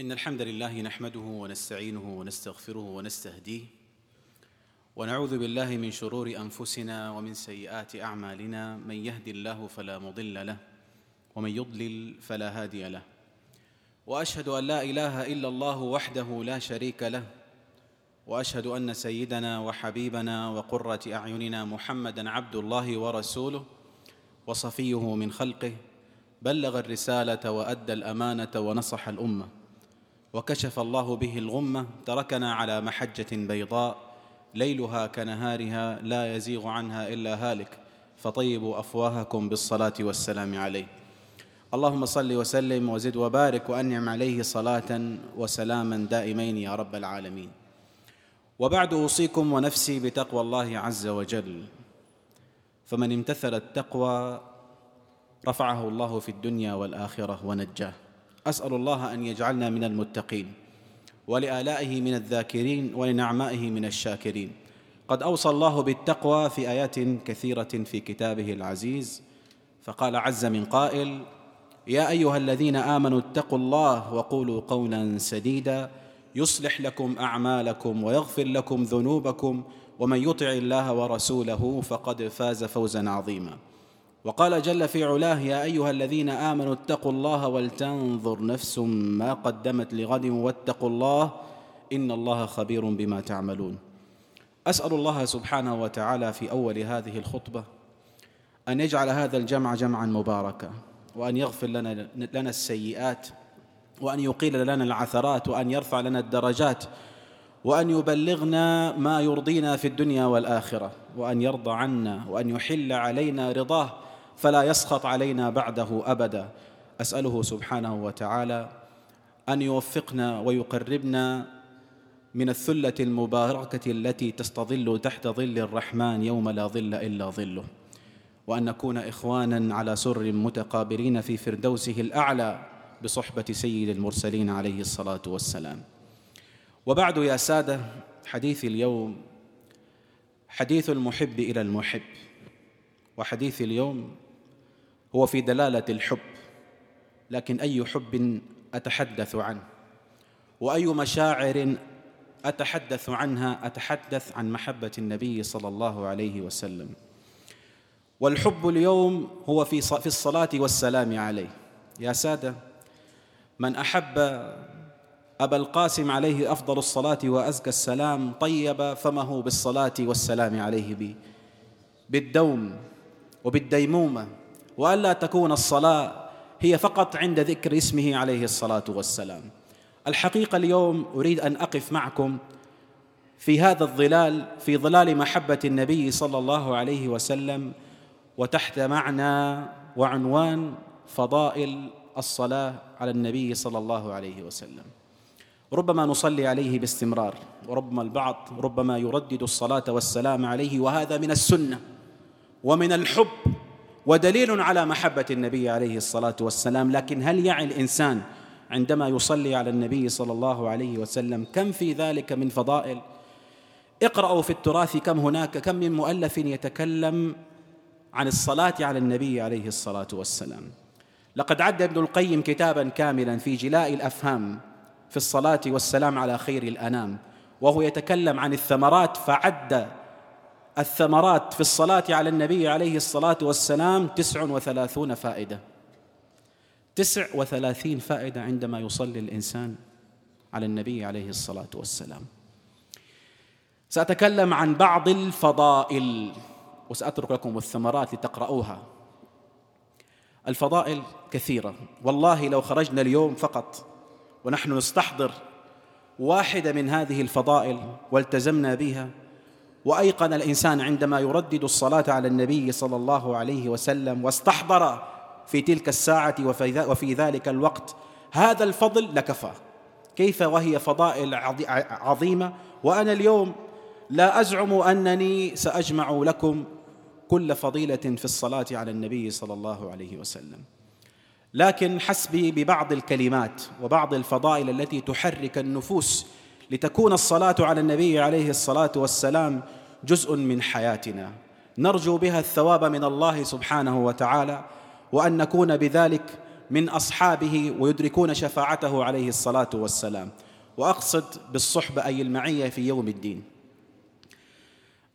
إن الحمد لله نحمده ونستعينه ونستغفره ونستهديه ونعوذ بالله من شرور أنفسنا ومن سيئات أعمالنا من يهد الله فلا مضل له ومن يضلل فلا هادي له وأشهد أن لا إله إلا الله وحده لا شريك له وأشهد أن سيدنا وحبيبنا وقرة أعيننا محمدا عبد الله ورسوله وصفيه من خلقه بلغ الرسالة وأدى الأمانة ونصح الأمة. وكشف الله به الغمة تركنا على محجة بيضاء ليلها كنهارها لا يزيغ عنها إلا هالك فطيبوا أفواهكم بالصلاة والسلام عليه. اللهم صل وسلم وزد وبارك وأنعم عليه صلاة وسلاما دائمين يا رب العالمين. وبعد أوصيكم ونفسي بتقوى الله عز وجل. فمن امتثل التقوى رفعه الله في الدنيا والآخرة ونجاه. أسأل الله أن يجعلنا من المتقين ولآلائه من الذاكرين ولنعمائه من الشاكرين. قد أوصى الله بالتقوى في آيات كثيرة في كتابه العزيز. فقال عز من قائل يا أيها الذين آمنوا اتقوا الله وقولوا قولا سديدا. يصلح لكم أعمالكم ويغفر لكم ذنوبكم ومن يطع الله ورسوله فقد فاز فوزا عظيما. وقال جل في علاه يا أيها الذين آمنوا اتقوا الله ولتنظر نفس ما قدمت لغد واتقوا الله إن الله خبير بما تعملون. أسأل الله سبحانه وتعالى في أول هذه الخطبة أن يجعل هذا الجمع جمعا مباركا وأن يغفر لنا لنا السيئات وأن يقيل لنا العثرات وأن يرفع لنا الدرجات وأن يبلغنا ما يرضينا في الدنيا والآخرة وأن يرضى عنا وأن يحل علينا رضاه فلا يسخط علينا بعده أبدا. أسأله سبحانه وتعالى أن يوفقنا ويقربنا من الثلة المباركة التي تستظل تحت ظل الرحمن يوم لا ظل إلا ظله. وأن نكون إخوانا على سر متقابلين في فردوسه الأعلى بصحبة سيد المرسلين عليه الصلاة والسلام. وبعد يا سادة حديث اليوم حديث المحب إلى المحب. وحديث اليوم هو في دلالة الحب لكن أي حب أتحدث عنه؟ وأي مشاعر أتحدث عنها أتحدث عن محبة النبي صلى الله عليه وسلم. والحب اليوم هو في في الصلاة والسلام عليه. يا سادة من أحب أبا القاسم عليه أفضل الصلاة وأزكى السلام طيب فمه بالصلاة والسلام عليه بالدوم وبالديمومة. وألا تكون الصلاة هي فقط عند ذكر اسمه عليه الصلاة والسلام. الحقيقة اليوم أريد أن أقف معكم في هذا الظلال في ظلال محبة النبي صلى الله عليه وسلم وتحت معنى وعنوان فضائل الصلاة على النبي صلى الله عليه وسلم. ربما نصلي عليه باستمرار وربما البعض ربما يردد الصلاة والسلام عليه وهذا من السنة ومن الحب ودليل على محبة النبي عليه الصلاة والسلام. لكن هل يعي الإنسان عندما يصلي على النبي صلى الله عليه وسلم كم في ذلك من فضائل؟ اقرأوا في التراث كم هناك كم من مؤلف يتكلم عن الصلاة على النبي عليه الصلاة والسلام. لقد عد ابن القيم كتابا كاملا في جلاء الأفهام في الصلاة والسلام على خير الأنام وهو يتكلم عن الثمرات فعد الثمرات في الصلاة على النبي عليه الصلاة والسلام تسع وثلاثون فائدة. تسع وثلاثين فائدة عندما يصلي الإنسان على النبي عليه الصلاة والسلام. سأتكلم عن بعض الفضائل وسأترك لكم الثمرات لتقرؤوها. الفضائل كثيرة. والله لو خرجنا اليوم فقط ونحن نستحضر واحدة من هذه الفضائل والتزمنا بها وأيقن الإنسان عندما يردد الصلاة على النبي صلى الله عليه وسلم واستحضر في تلك الساعة وفي ذلك الوقت هذا الفضل لكفى. كيف وهي فضائل عظيمة؟ وأنا اليوم لا أزعم أنني سأجمع لكم كل فضيلة في الصلاة على النبي صلى الله عليه وسلم. لكن حسبي ببعض الكلمات وبعض الفضائل التي تحرك النفوس لتكون الصلاة على النبي عليه الصلاة والسلام جزء من حياتنا. نرجو بها الثواب من الله سبحانه وتعالى وأن نكون بذلك من أصحابه ويدركون شفاعته عليه الصلاة والسلام. وأقصد بالصحبه أي المعية في يوم الدين.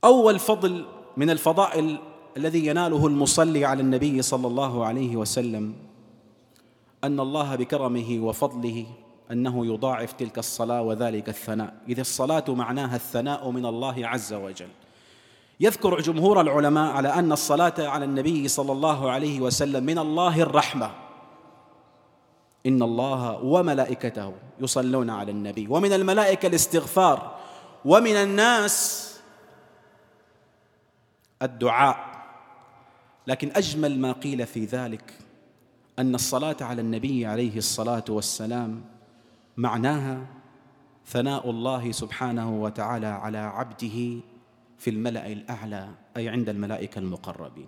أول فضل من الفضائل الذي يناله المصلي على النبي صلى الله عليه وسلم أن الله بكرمه وفضله أنه يضاعف تلك الصلاة وذلك الثناء. اذا الصلاة معناها الثناء من الله عز وجل. يذكر جمهور العلماء على أن الصلاة على النبي صلى الله عليه وسلم من الله الرحمة. إن الله وملائكته يصلون على النبي. ومن الملائكة الاستغفار. ومن الناس الدعاء. لكن أجمل ما قيل في ذلك أن الصلاة على النبي عليه الصلاة والسلام معناها ثناء الله سبحانه وتعالى على عبده في الملأ الأعلى أي عند الملائكة المقربين.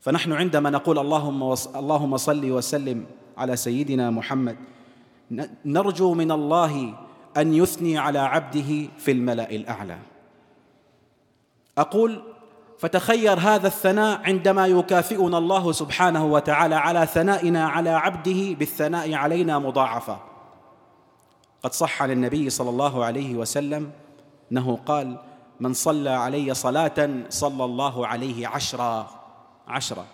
فنحن عندما نقول اللهم وص... اللهم صل وسلم على سيدنا محمد نرجو من الله أن يثني على عبده في الملأ الأعلى. أقول فتخير هذا الثناء عندما يكافئنا الله سبحانه وتعالى على ثنائنا على عبده بالثناء علينا مضاعفة. قد صح عن النبي صلى الله عليه وسلم انه قال من صلى علي صلاة صلى الله عليه عشرا عشرا.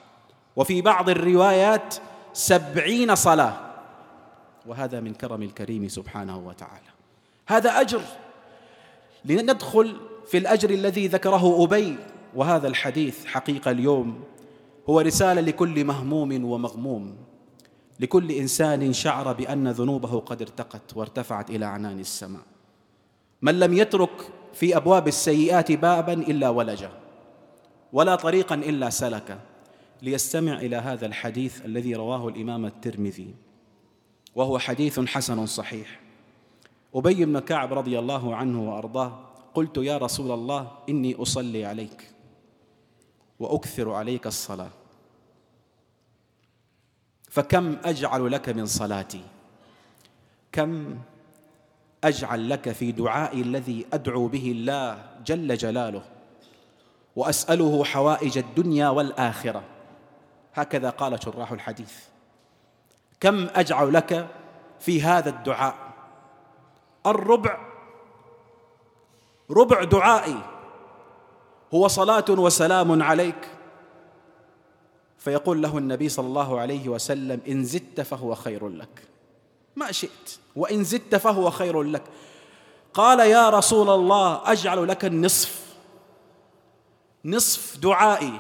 وفي بعض الروايات سبعين صلاة. وهذا من كرم الكريم سبحانه وتعالى. هذا أجر. لندخل في الأجر الذي ذكره أبي وهذا الحديث حقيقة اليوم هو رسالة لكل مهموم ومغموم. لكل إنسان شعر بأن ذنوبه قد ارتقت وارتفعت إلى عنان السماء. من لم يترك في أبواب السيئات بابا إلا ولجه ولا طريقا إلا سلك. ليستمع إلى هذا الحديث الذي رواه الإمام الترمذي وهو حديث حسن صحيح. أبي بن كعب رضي الله عنه وأرضاه قلت يا رسول الله إني أصلي عليك وأكثر عليك الصلاة. فكم أجعل لك من صلاتي؟ كم أجعل لك في دعائي الذي أدعو به الله جل جلاله؟ وأسأله حوائج الدنيا والآخرة. هكذا قال شراح الحديث. كم أجعل لك في هذا الدعاء؟ الربع. ربع دعائي. هو صلاة وسلام عليك. فيقول له النبي صلى الله عليه وسلم إن زدت فهو خير لك. ما شئت وإن زدت فهو خير لك. قال يا رسول الله أجعل لك النصف نصف دعائي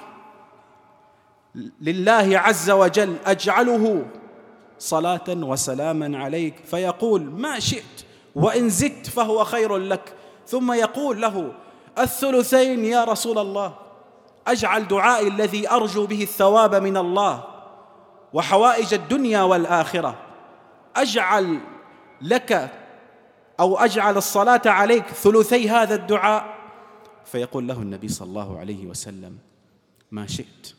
لله عز وجل أجعله صلاة وسلاما عليك. فيقول ما شئت وإن زدت فهو خير لك. ثم يقول له الثلثين يا رسول الله. أجعل دعائي الذي أرجو به الثواب من الله وحوائج الدنيا والآخرة. أجعل لك أو أجعل الصلاة عليك ثلثي هذا الدعاء. فيقول له النبي صلى الله عليه وسلم ما شئت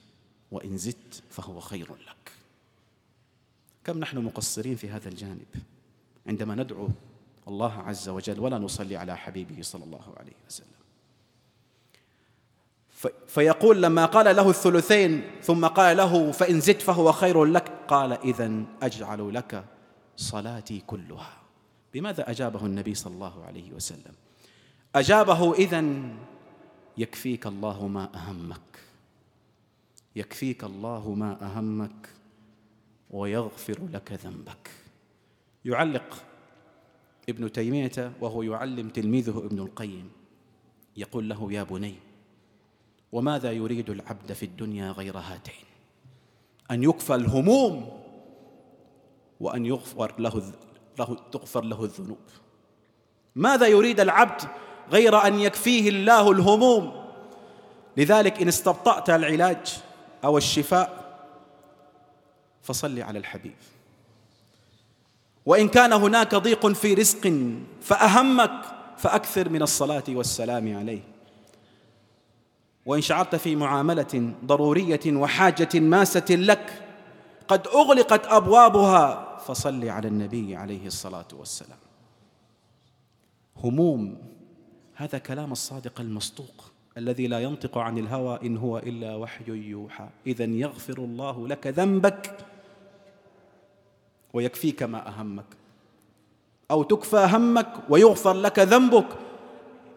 وإن زدت فهو خير لك. كم نحن مقصرين في هذا الجانب. عندما ندعو الله عز وجل ولا نصلي على حبيبه صلى الله عليه وسلم. فيقول لما قال له الثلثين ثم قال له فإن زدت فهو خير لك. قال إذا أجعل لك صلاتي كلها. بماذا أجابه النبي صلى الله عليه وسلم؟ أجابه إذا يكفيك الله ما أهمك. يكفيك الله ما أهمك ويغفر لك ذنبك. يعلق ابن تيمية وهو يعلم تلميذه ابن القيم. يقول له يا بني وماذا يريد العبد في الدنيا غير هاتين؟ أن يكفى الهموم وأن يغفر له, له تغفر له الذنوب. ماذا يريد العبد غير أن يكفيه الله الهموم؟ لذلك إن استبطأت العلاج أو الشفاء فصل على الحبيب. وإن كان هناك ضيق في رزق فأهمك فأكثر من الصلاة والسلام عليه. وإن شعرت في معاملة ضرورية وحاجة ماسة لك قد أغلقت أبوابها فصل على النبي عليه الصلاة والسلام. هموم هذا كلام الصادق المصدوق الذي لا ينطق عن الهوى إن هو إلا وحي يوحى. إذا يغفر الله لك ذنبك ويكفيك ما أهمك أو تكفى همك ويغفر لك ذنبك.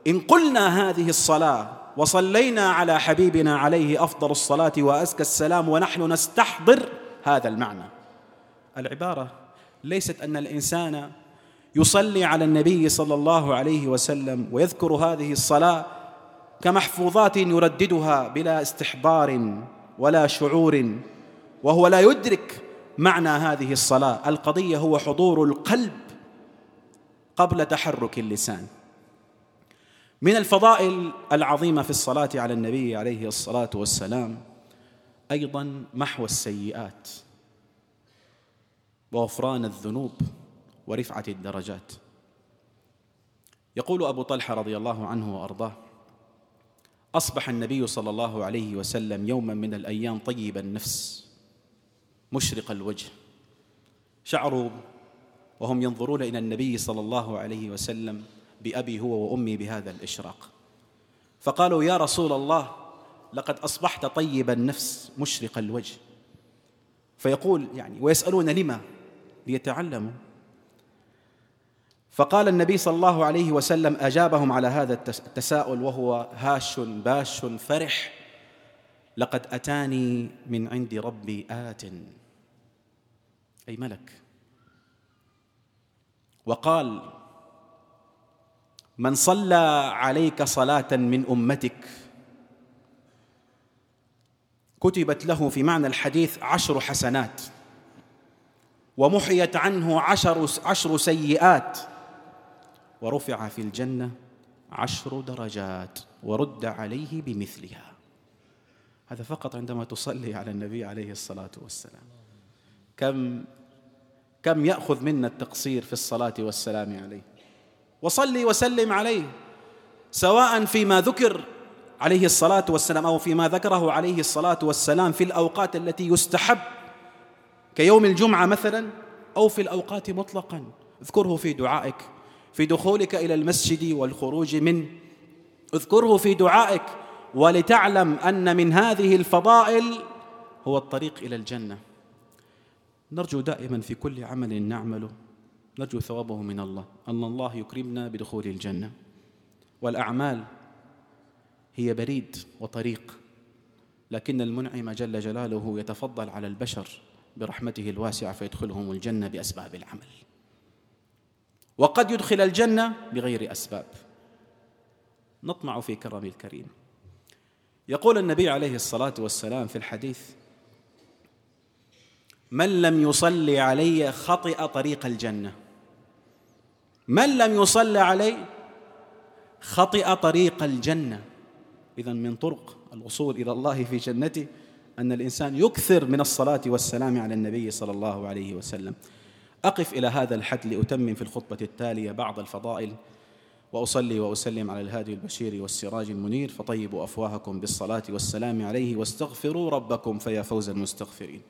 إن قلنا هذه الصلاة وصلينا على حبيبنا عليه أفضل الصلاة وأزكى السلام ونحن نستحضر هذا المعنى. العبارة ليست أن الإنسان يصلي على النبي صلى الله عليه وسلم ويذكر هذه الصلاة كمحفوظات يرددها بلا استحضار ولا شعور وهو لا يدرك معنى هذه الصلاة. القضية هو حضور القلب قبل تحرك اللسان. من الفضائل العظيمة في الصلاة على النبي عليه الصلاة والسلام أيضا محو السيئات وغفران الذنوب ورفعة الدرجات. يقول أبو طلحة رضي الله عنه وأرضاه أصبح النبي صلى الله عليه وسلم يوما من الأيام طيب النفس مشرق الوجه شعروا وهم ينظرون إلى النبي صلى الله عليه وسلم بأبي هو وأمي بهذا الإشراق. فقالوا يا رسول الله لقد أصبحت طيب النفس مشرق الوجه. فيقول يعني ويسألون لما؟ ليتعلموا. فقال النبي صلى الله عليه وسلم أجابهم على هذا التساؤل وهو هاش باش فرح. لقد أتاني من عند ربي آت. أي ملك. وقال من صلى عليك صلاة من أمتك. كتبت له في معنى الحديث عشر حسنات ومحيت عنه عشر عشر سيئات ورفع في الجنة عشر درجات ورد عليه بمثلها. هذا فقط عندما تصلي على النبي عليه الصلاة والسلام. كم كم يأخذ منا التقصير في الصلاة والسلام عليه؟ وصلي وسلم عليه سواء فيما ذكر عليه الصلاة والسلام أو فيما ذكره عليه الصلاة والسلام في الأوقات التي يستحب كيوم الجمعة مثلا أو في الأوقات مطلقا. اذكره في دعائك في دخولك إلى المسجد والخروج منه. اذكره في دعائك ولتعلم أن من هذه الفضائل هو الطريق إلى الجنة. نرجو دائما في كل عمل نعمله. نرجو ثوابه من الله أن الله يكرمنا بدخول الجنة. والأعمال هي بريد وطريق لكن المنعم جل جلاله يتفضل على البشر برحمته الواسعة فيدخلهم الجنة بأسباب العمل. وقد يدخل الجنة بغير أسباب. نطمع في كرم الكريم. يقول النبي عليه الصلاة والسلام في الحديث من لم يصلي علي خطئ طريق الجنة من لم يصلي علي خطئ طريق الجنة. اذا من طرق الوصول إلى الله في جنته أن الإنسان يكثر من الصلاة والسلام على النبي صلى الله عليه وسلم. أقف إلى هذا الحد لأتمم في الخطبة التالية بعض الفضائل وأصلي وأسلم على الهادي البشير والسراج المنير. فطيبوا أفواهكم بالصلاة والسلام عليه واستغفروا ربكم فيا فوز المستغفرين.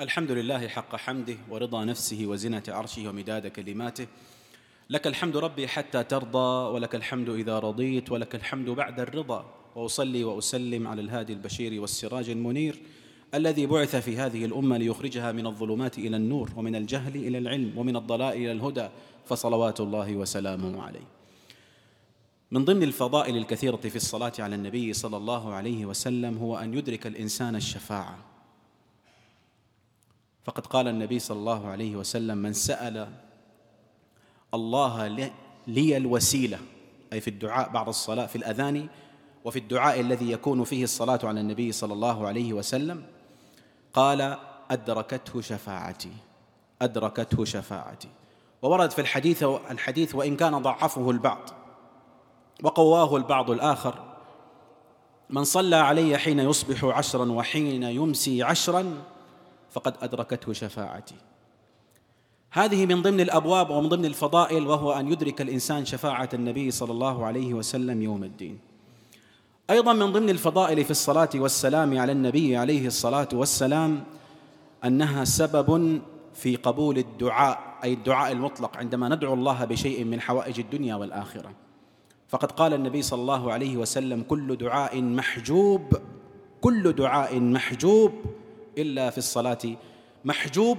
الحمد لله حق حمده ورضا نفسه وزنة عرشه ومداد كلماته. لك الحمد ربي حتى ترضى ولك الحمد إذا رضيت ولك الحمد بعد الرضا. وأصلي وأسلم على الهادي البشير والسراج المنير الذي بعث في هذه الأمة ليخرجها من الظلمات إلى النور ومن الجهل إلى العلم ومن الضلال إلى الهدى فصلوات الله وسلامه عليه. من ضمن الفضائل الكثيرة في الصلاة على النبي صلى الله عليه وسلم هو أن يدرك الإنسان الشفاعة. فقد قال النبي صلى الله عليه وسلم من سأل الله لي الوسيلة أي في الدعاء بعد الصلاة في الأذان وفي الدعاء الذي يكون فيه الصلاة على النبي صلى الله عليه وسلم قال أدركته شفاعتي أدركته شفاعتي. وورد في الحديث الحديث وإن كان ضعفه البعض وقواه البعض الآخر من صلى علي حين يصبح عشرا وحين يمسي عشرا فقد أدركته شفاعتي. هذه من ضمن الأبواب ومن ضمن الفضائل وهو أن يدرك الإنسان شفاعة النبي صلى الله عليه وسلم يوم الدين. أيضا من ضمن الفضائل في الصلاة والسلام على النبي عليه الصلاة والسلام أنها سبب في قبول الدعاء أي الدعاء المطلق عندما ندعو الله بشيء من حوائج الدنيا والآخرة. فقد قال النبي صلى الله عليه وسلم كل دعاء محجوب كل دعاء محجوب إلا في الصلاة محجوب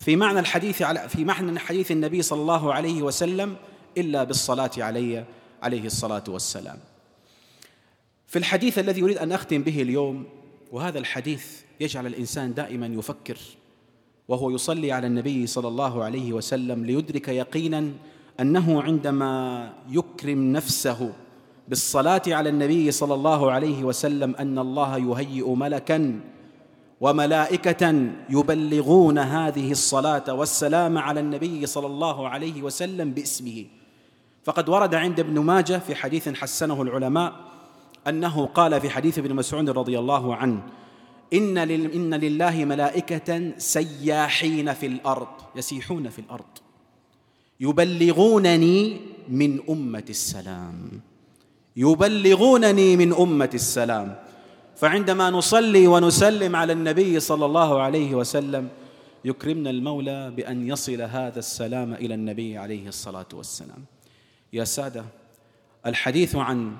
في معنى الحديث على في معنى حديث النبي صلى الله عليه وسلم إلا بالصلاة علي عليه الصلاة والسلام. في الحديث الذي أريد أن أختم به اليوم وهذا الحديث يجعل الإنسان دائما يفكر وهو يصلي على النبي صلى الله عليه وسلم ليدرك يقينا أنه عندما يكرم نفسه بالصلاة على النبي صلى الله عليه وسلم أن الله يهيئ ملكا وملائكة يبلغون هذه الصلاة والسلام على النبي صلى الله عليه وسلم باسمه. فقد ورد عند ابن ماجه في حديث حسنه العلماء أنه قال في حديث ابن مسعود رضي الله عنه إن إن لله ملائكة سياحين في الأرض. يسيحون في الأرض. يبلغونني من أمة السلام. يبلغونني من أمة السلام. فعندما نصلي ونسلم على النبي صلى الله عليه وسلم يكرمنا المولى بأن يصل هذا السلام إلى النبي عليه الصلاة والسلام. يا سادة الحديث عن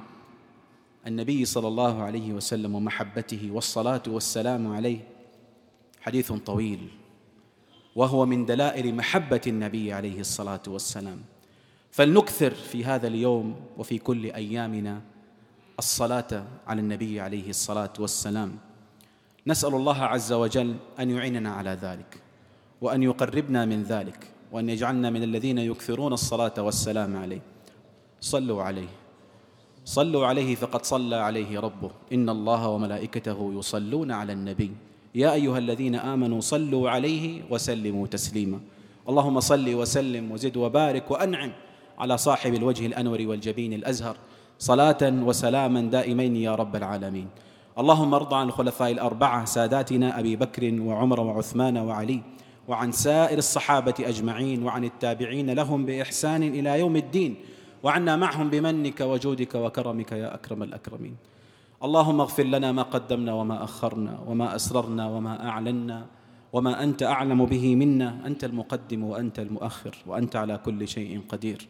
النبي صلى الله عليه وسلم ومحبته والصلاة والسلام عليه حديث طويل وهو من دلائل محبة النبي عليه الصلاة والسلام. فلنكثر في هذا اليوم وفي كل أيامنا الصلاة على النبي عليه الصلاة والسلام. نسأل الله عز وجل أن يعيننا على ذلك وأن يقربنا من ذلك وأن يجعلنا من الذين يكثرون الصلاة والسلام عليه. صلوا عليه. صلوا عليه فقد صلى عليه ربه. إن الله وملائكته يصلون على النبي. يا أيها الذين آمنوا صلوا عليه وسلموا تسليما. اللهم صل وسلم وزد وبارك وأنعم على صاحب الوجه الأنور والجبين الأزهر. صلاة وسلاما دائمين يا رب العالمين. اللهم ارض عن الخلفاء الأربعة ساداتنا أبي بكر وعمر وعثمان وعلي وعن سائر الصحابة أجمعين وعن التابعين لهم بإحسان إلى يوم الدين وعنا معهم بمنك وجودك وكرمك يا أكرم الأكرمين. اللهم اغفر لنا ما قدمنا وما أخرنا وما أسررنا وما أعلنا وما أنت أعلم به منا أنت المقدم وأنت المؤخر وأنت على كل شيء قدير.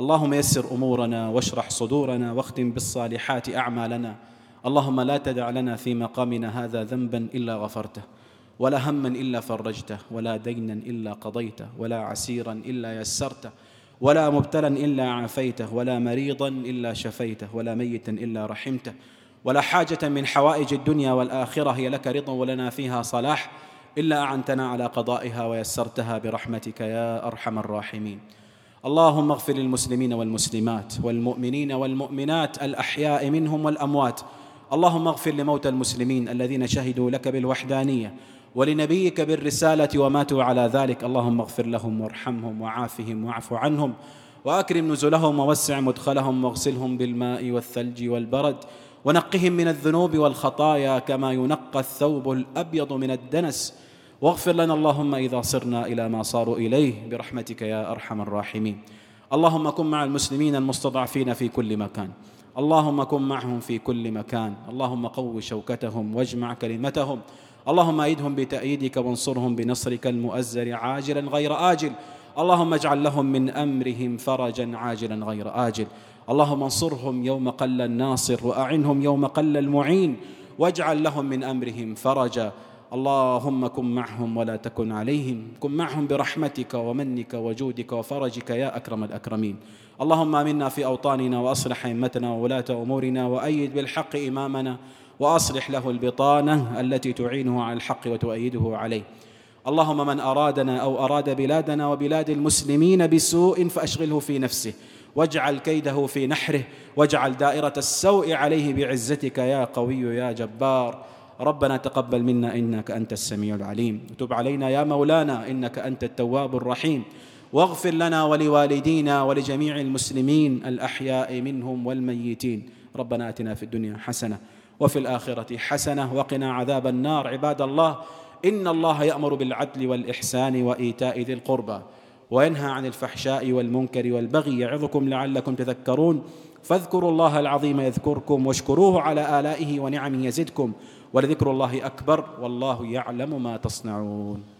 اللهم يسر أمورنا واشرح صدورنا واختم بالصالحات أعمالنا. اللهم لا تدع لنا في مقامنا هذا ذنبا إلا غفرته ولا هما إلا فرجته ولا دينا إلا قضيته ولا عسيرا إلا يسرته ولا مبتلا إلا عافيته ولا مريضا إلا شفيته ولا ميتا إلا رحمته ولا حاجة من حوائج الدنيا والآخرة هي لك رضا ولنا فيها صلاح إلا أعنتنا على قضائها ويسرتها برحمتك يا أرحم الراحمين. اللهم اغفر للمسلمين والمسلمات والمؤمنين والمؤمنات الأحياء منهم والأموات. اللهم اغفر لموتى المسلمين الذين شهدوا لك بالوحدانية ولنبيك بالرسالة وماتوا على ذلك. اللهم اغفر لهم وارحمهم وعافهم واعف عنهم وأكرم نزلهم ووسع مدخلهم واغسلهم بالماء والثلج والبرد ونقهم من الذنوب والخطايا كما ينقى الثوب الأبيض من الدنس. واغفر لنا اللهم إذا صرنا إلى ما صاروا إليه برحمتك يا أرحم الراحمين. اللهم كن مع المسلمين المستضعفين في كل مكان. اللهم كن معهم في كل مكان. اللهم قو شوكتهم واجمع كلمتهم. اللهم ايدهم بتأييدك وانصرهم بنصرك المؤزر عاجلا غير آجل. اللهم اجعل لهم من أمرهم فرجا عاجلا غير آجل. اللهم انصرهم يوم قل الناصر وأعنهم يوم قل المعين. واجعل لهم من أمرهم فرجا اللهم كن معهم ولا تكن عليهم. كن معهم برحمتك ومنك وجودك وفرجك يا أكرم الأكرمين. اللهم آمنا في أوطاننا وأصلح أئمتنا وولاة أمورنا وأيد بالحق إمامنا وأصلح له البطانة التي تعينه على الحق وتؤيده عليه. اللهم من أرادنا أو أراد بلادنا وبلاد المسلمين بسوء فأشغله في نفسه. واجعل كيده في نحره. واجعل دائرة السوء عليه بعزتك يا قوي يا جبار. ربنا تقبل منا إنك أنت السميع العليم. وتب علينا يا مولانا إنك أنت التواب الرحيم. واغفر لنا ولوالدينا ولجميع المسلمين الأحياء منهم والميتين. ربنا آتنا في الدنيا حسنة وفي الآخرة حسنة وقنا عذاب النار. عباد الله إن الله يأمر بالعدل والإحسان وإيتاء ذي القربى وينهى عن الفحشاء والمنكر والبغي يعظكم لعلكم تذكرون. فاذكروا الله العظيم يذكركم واشكروه على آلائه ونعمه يزدكم. ولذكر الله أكبر والله يعلم ما تصنعون.